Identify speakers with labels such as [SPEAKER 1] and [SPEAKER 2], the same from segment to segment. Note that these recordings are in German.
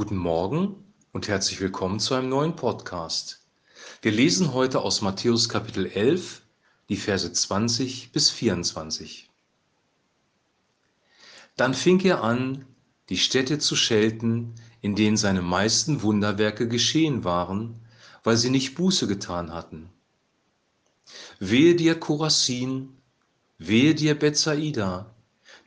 [SPEAKER 1] Guten Morgen und herzlich willkommen zu einem neuen Podcast. Wir lesen heute aus Matthäus Kapitel 11, die Verse 20 bis 24. Dann fing er an, die Städte zu schelten, in denen seine meisten Wunderwerke geschehen waren, weil sie nicht Buße getan hatten. Wehe dir, Korasin, wehe dir, Bethsaida,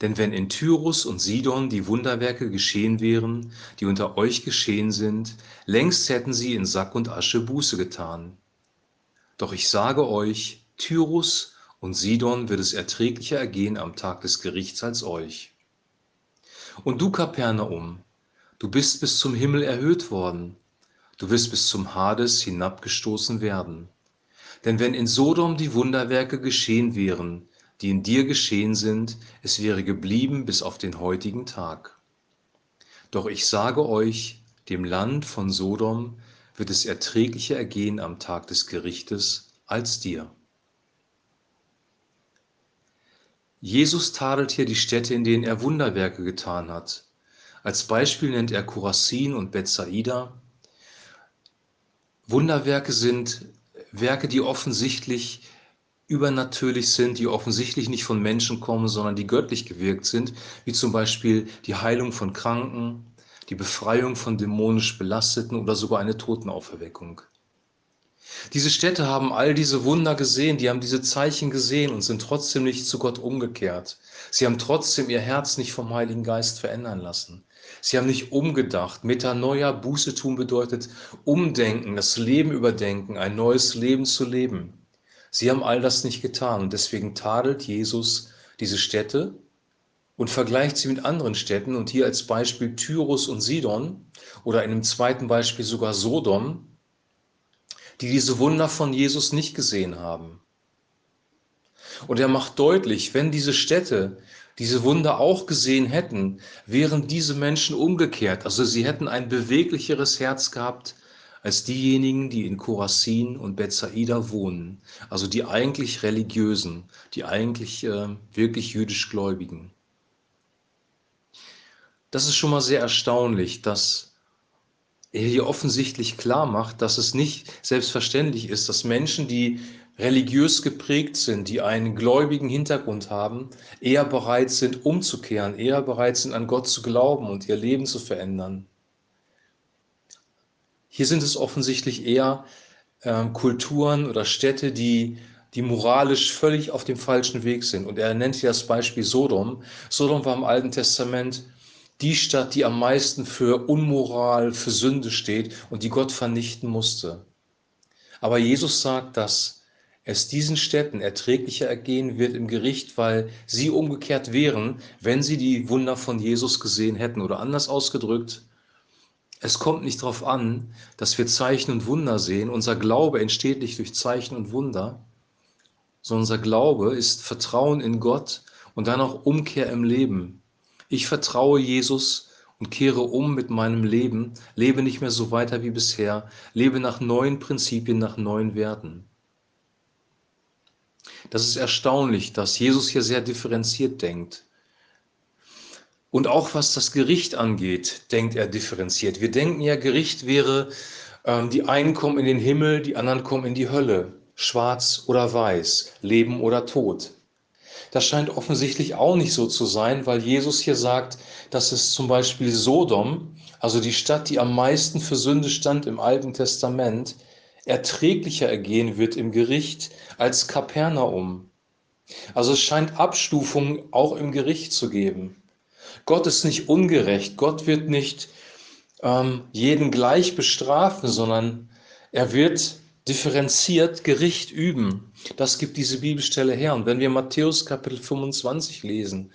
[SPEAKER 1] denn wenn in Tyrus und Sidon die Wunderwerke geschehen wären, die unter euch geschehen sind, längst hätten sie in Sack und Asche Buße getan. Doch ich sage euch, Tyrus und Sidon wird es erträglicher ergehen am Tag des Gerichts als euch. Und du, Kapernaum, du bist bis zum Himmel erhöht worden, du wirst bis zum Hades hinabgestoßen werden. Denn wenn in Sodom die Wunderwerke geschehen wären, die in dir geschehen sind, es wäre geblieben bis auf den heutigen Tag. Doch ich sage euch, dem Land von Sodom wird es erträglicher ergehen am Tag des Gerichtes als dir. Jesus tadelt hier die Städte, in denen er Wunderwerke getan hat. Als Beispiel nennt er Chorazin und Bethsaida. Wunderwerke sind Werke, die offensichtlich übernatürlich sind, die offensichtlich nicht von Menschen kommen, sondern die göttlich gewirkt sind, wie zum Beispiel die Heilung von Kranken, die Befreiung von dämonisch Belasteten oder sogar eine Totenauferweckung. Diese Städte haben all diese Wunder gesehen, die haben diese Zeichen gesehen und sind trotzdem nicht zu Gott umgekehrt. Sie haben trotzdem ihr Herz nicht vom Heiligen Geist verändern lassen. Sie haben nicht umgedacht. Metanoia, Buße tun bedeutet umdenken, das Leben überdenken, ein neues Leben zu leben. Sie haben all das nicht getan und deswegen tadelt Jesus diese Städte und vergleicht sie mit anderen Städten und hier als Beispiel Tyrus und Sidon oder in einem zweiten Beispiel sogar Sodom, die diese Wunder von Jesus nicht gesehen haben. Und er macht deutlich, wenn diese Städte diese Wunder auch gesehen hätten, wären diese Menschen umgekehrt. Also sie hätten ein beweglicheres Herz gehabt als diejenigen, die in Chorazin und Bethsaida wohnen, also die eigentlich religiösen, die eigentlich äh, wirklich jüdisch Gläubigen. Das ist schon mal sehr erstaunlich, dass er hier offensichtlich klar macht, dass es nicht selbstverständlich ist, dass Menschen, die religiös geprägt sind, die einen gläubigen Hintergrund haben, eher bereit sind, umzukehren, eher bereit sind, an Gott zu glauben und ihr Leben zu verändern. Hier sind es offensichtlich eher äh, Kulturen oder Städte, die, die moralisch völlig auf dem falschen Weg sind. Und er nennt hier das Beispiel Sodom. Sodom war im Alten Testament die Stadt, die am meisten für Unmoral, für Sünde steht und die Gott vernichten musste. Aber Jesus sagt, dass es diesen Städten erträglicher ergehen wird im Gericht, weil sie umgekehrt wären, wenn sie die Wunder von Jesus gesehen hätten. Oder anders ausgedrückt, es kommt nicht darauf an, dass wir Zeichen und Wunder sehen. Unser Glaube entsteht nicht durch Zeichen und Wunder, sondern unser Glaube ist Vertrauen in Gott und dann auch Umkehr im Leben. Ich vertraue Jesus und kehre um mit meinem Leben, lebe nicht mehr so weiter wie bisher, lebe nach neuen Prinzipien, nach neuen Werten. Das ist erstaunlich, dass Jesus hier sehr differenziert denkt. Und auch was das Gericht angeht, denkt er differenziert. Wir denken ja, Gericht wäre, ähm, die einen kommen in den Himmel, die anderen kommen in die Hölle, schwarz oder weiß, Leben oder Tod. Das scheint offensichtlich auch nicht so zu sein, weil Jesus hier sagt, dass es zum Beispiel Sodom, also die Stadt, die am meisten für Sünde stand im Alten Testament, erträglicher ergehen wird im Gericht als Kapernaum. Also es scheint Abstufungen auch im Gericht zu geben. Gott ist nicht ungerecht. Gott wird nicht ähm, jeden gleich bestrafen, sondern er wird differenziert Gericht üben. Das gibt diese Bibelstelle her. Und wenn wir Matthäus Kapitel 25 lesen,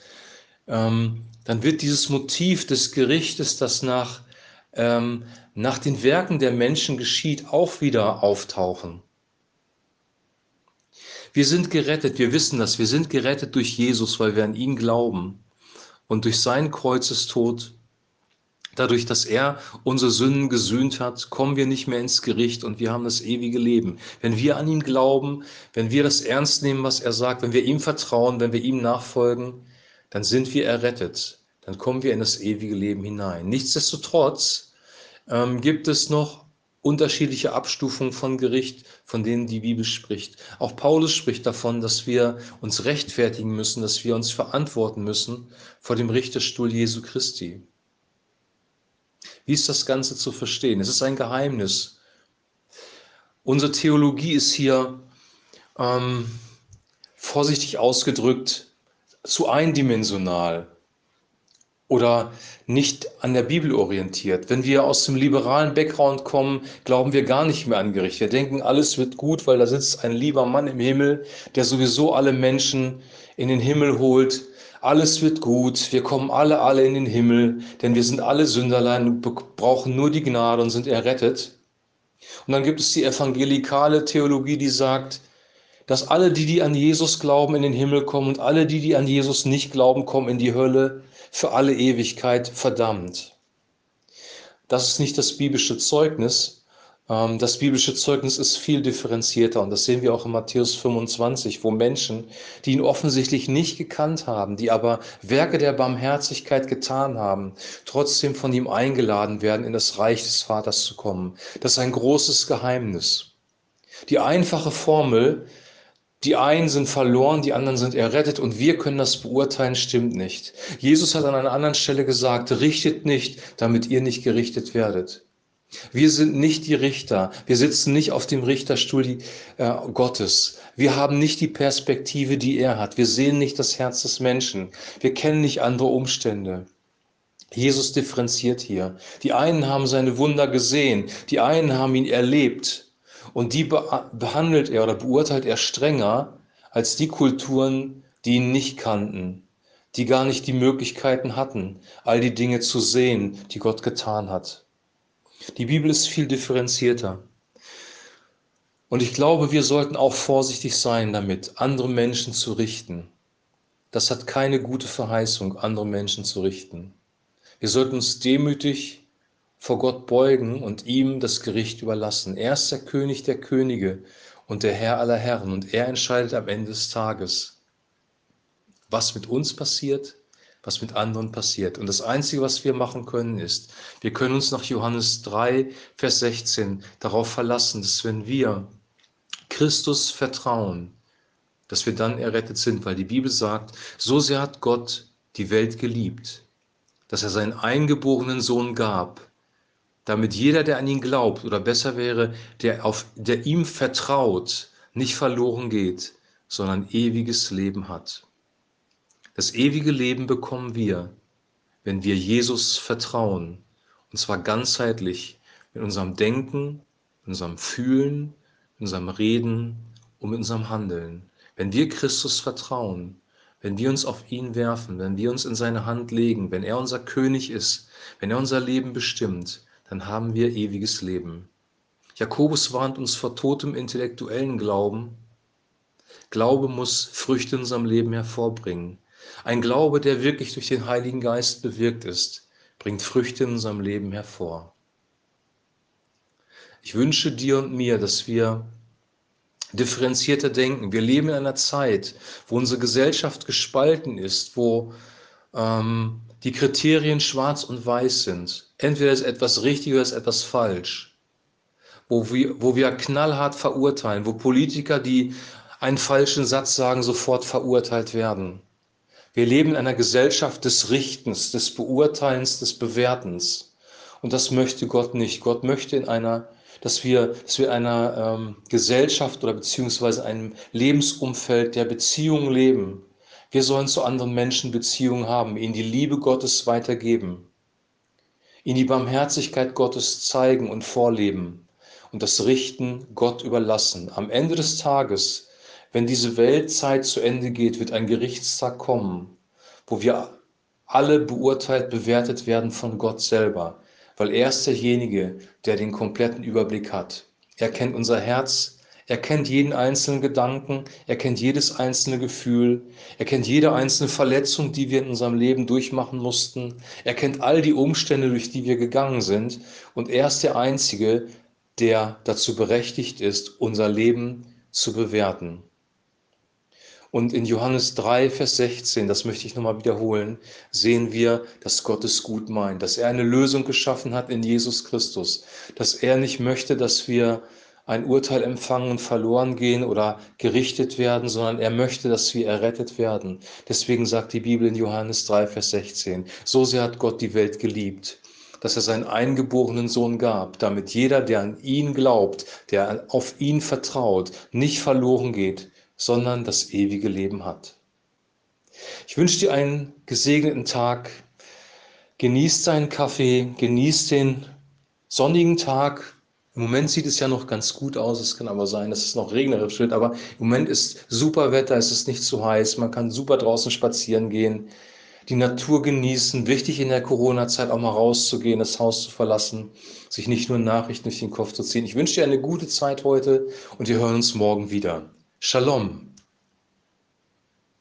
[SPEAKER 1] ähm, dann wird dieses Motiv des Gerichtes, das nach, ähm, nach den Werken der Menschen geschieht, auch wieder auftauchen. Wir sind gerettet, wir wissen das, wir sind gerettet durch Jesus, weil wir an ihn glauben. Und durch seinen Kreuzestod, dadurch, dass er unsere Sünden gesühnt hat, kommen wir nicht mehr ins Gericht und wir haben das ewige Leben. Wenn wir an ihn glauben, wenn wir das ernst nehmen, was er sagt, wenn wir ihm vertrauen, wenn wir ihm nachfolgen, dann sind wir errettet. Dann kommen wir in das ewige Leben hinein. Nichtsdestotrotz ähm, gibt es noch unterschiedliche Abstufungen von Gericht, von denen die Bibel spricht. Auch Paulus spricht davon, dass wir uns rechtfertigen müssen, dass wir uns verantworten müssen vor dem Richterstuhl Jesu Christi. Wie ist das Ganze zu verstehen? Es ist ein Geheimnis. Unsere Theologie ist hier ähm, vorsichtig ausgedrückt zu eindimensional oder nicht an der Bibel orientiert. Wenn wir aus dem liberalen Background kommen, glauben wir gar nicht mehr an Gericht. Wir denken, alles wird gut, weil da sitzt ein lieber Mann im Himmel, der sowieso alle Menschen in den Himmel holt. Alles wird gut, wir kommen alle, alle in den Himmel, denn wir sind alle Sünderlein und brauchen nur die Gnade und sind errettet. Und dann gibt es die evangelikale Theologie, die sagt, dass alle, die, die an Jesus glauben, in den Himmel kommen und alle, die, die an Jesus nicht glauben, kommen in die Hölle für alle Ewigkeit verdammt. Das ist nicht das biblische Zeugnis. Ähm, das biblische Zeugnis ist viel differenzierter und das sehen wir auch in Matthäus 25, wo Menschen, die ihn offensichtlich nicht gekannt haben, die aber Werke der Barmherzigkeit getan haben, trotzdem von ihm eingeladen werden, in das Reich des Vaters zu kommen. Das ist ein großes Geheimnis. Die einfache Formel, die einen sind verloren, die anderen sind errettet und wir können das beurteilen, stimmt nicht. Jesus hat an einer anderen Stelle gesagt, richtet nicht, damit ihr nicht gerichtet werdet. Wir sind nicht die Richter. Wir sitzen nicht auf dem Richterstuhl äh, Gottes. Wir haben nicht die Perspektive, die er hat. Wir sehen nicht das Herz des Menschen. Wir kennen nicht andere Umstände. Jesus differenziert hier. Die einen haben seine Wunder gesehen, die einen haben ihn erlebt und die behandelt er oder beurteilt er strenger als die Kulturen, die ihn nicht kannten, die gar nicht die Möglichkeiten hatten, all die Dinge zu sehen, die Gott getan hat. Die Bibel ist viel differenzierter. Und ich glaube, wir sollten auch vorsichtig sein damit, andere Menschen zu richten. Das hat keine gute Verheißung, andere Menschen zu richten. Wir sollten uns demütig vor Gott beugen und ihm das Gericht überlassen. Er ist der König der Könige und der Herr aller Herren und er entscheidet am Ende des Tages, was mit uns passiert, was mit anderen passiert. Und das Einzige, was wir machen können, ist, wir können uns nach Johannes 3, Vers 16 darauf verlassen, dass wenn wir Christus vertrauen, dass wir dann errettet sind, weil die Bibel sagt, so sehr hat Gott die Welt geliebt, dass er seinen eingeborenen Sohn gab, damit jeder, der an ihn glaubt, oder besser wäre, der, auf, der ihm vertraut, nicht verloren geht, sondern ewiges Leben hat. Das ewige Leben bekommen wir, wenn wir Jesus vertrauen, und zwar ganzheitlich mit unserem Denken, mit unserem Fühlen, mit unserem Reden und mit unserem Handeln. Wenn wir Christus vertrauen, wenn wir uns auf ihn werfen, wenn wir uns in seine Hand legen, wenn er unser König ist, wenn er unser Leben bestimmt, dann haben wir ewiges Leben. Jakobus warnt uns vor totem intellektuellen Glauben. Glaube muss Früchte in unserem Leben hervorbringen. Ein Glaube, der wirklich durch den Heiligen Geist bewirkt ist, bringt Früchte in unserem Leben hervor. Ich wünsche dir und mir, dass wir differenzierter denken. Wir leben in einer Zeit, wo unsere Gesellschaft gespalten ist, wo ähm, die Kriterien schwarz und weiß sind. Entweder ist etwas richtig oder ist etwas falsch. Wo wir, wo wir knallhart verurteilen, wo Politiker, die einen falschen Satz sagen, sofort verurteilt werden. Wir leben in einer Gesellschaft des Richtens, des Beurteilens, des Bewertens. Und das möchte Gott nicht. Gott möchte in einer, dass wir, dass wir in einer ähm, Gesellschaft oder beziehungsweise einem Lebensumfeld der Beziehung leben, wir sollen zu anderen Menschen Beziehungen haben, ihnen die Liebe Gottes weitergeben, ihnen die Barmherzigkeit Gottes zeigen und vorleben und das Richten Gott überlassen. Am Ende des Tages, wenn diese Weltzeit zu Ende geht, wird ein Gerichtstag kommen, wo wir alle beurteilt, bewertet werden von Gott selber, weil er ist derjenige, der den kompletten Überblick hat. Er kennt unser Herz, er kennt jeden einzelnen Gedanken, er kennt jedes einzelne Gefühl, er kennt jede einzelne Verletzung, die wir in unserem Leben durchmachen mussten. Er kennt all die Umstände, durch die wir gegangen sind. Und er ist der Einzige, der dazu berechtigt ist, unser Leben zu bewerten. Und in Johannes 3, Vers 16, das möchte ich nochmal wiederholen, sehen wir, dass Gott es gut meint, dass er eine Lösung geschaffen hat in Jesus Christus, dass er nicht möchte, dass wir ein Urteil empfangen und verloren gehen oder gerichtet werden, sondern er möchte, dass wir errettet werden. Deswegen sagt die Bibel in Johannes 3, Vers 16, so sehr hat Gott die Welt geliebt, dass er seinen eingeborenen Sohn gab, damit jeder, der an ihn glaubt, der auf ihn vertraut, nicht verloren geht, sondern das ewige Leben hat. Ich wünsche dir einen gesegneten Tag. Genießt deinen Kaffee, genießt den sonnigen Tag. Im Moment sieht es ja noch ganz gut aus. Es kann aber sein, dass es noch regnerisch wird. Aber im Moment ist super Wetter, es ist nicht zu heiß. Man kann super draußen spazieren gehen, die Natur genießen. Wichtig in der Corona-Zeit auch mal rauszugehen, das Haus zu verlassen, sich nicht nur Nachrichten durch den Kopf zu ziehen. Ich wünsche dir eine gute Zeit heute und wir hören uns morgen wieder. Shalom.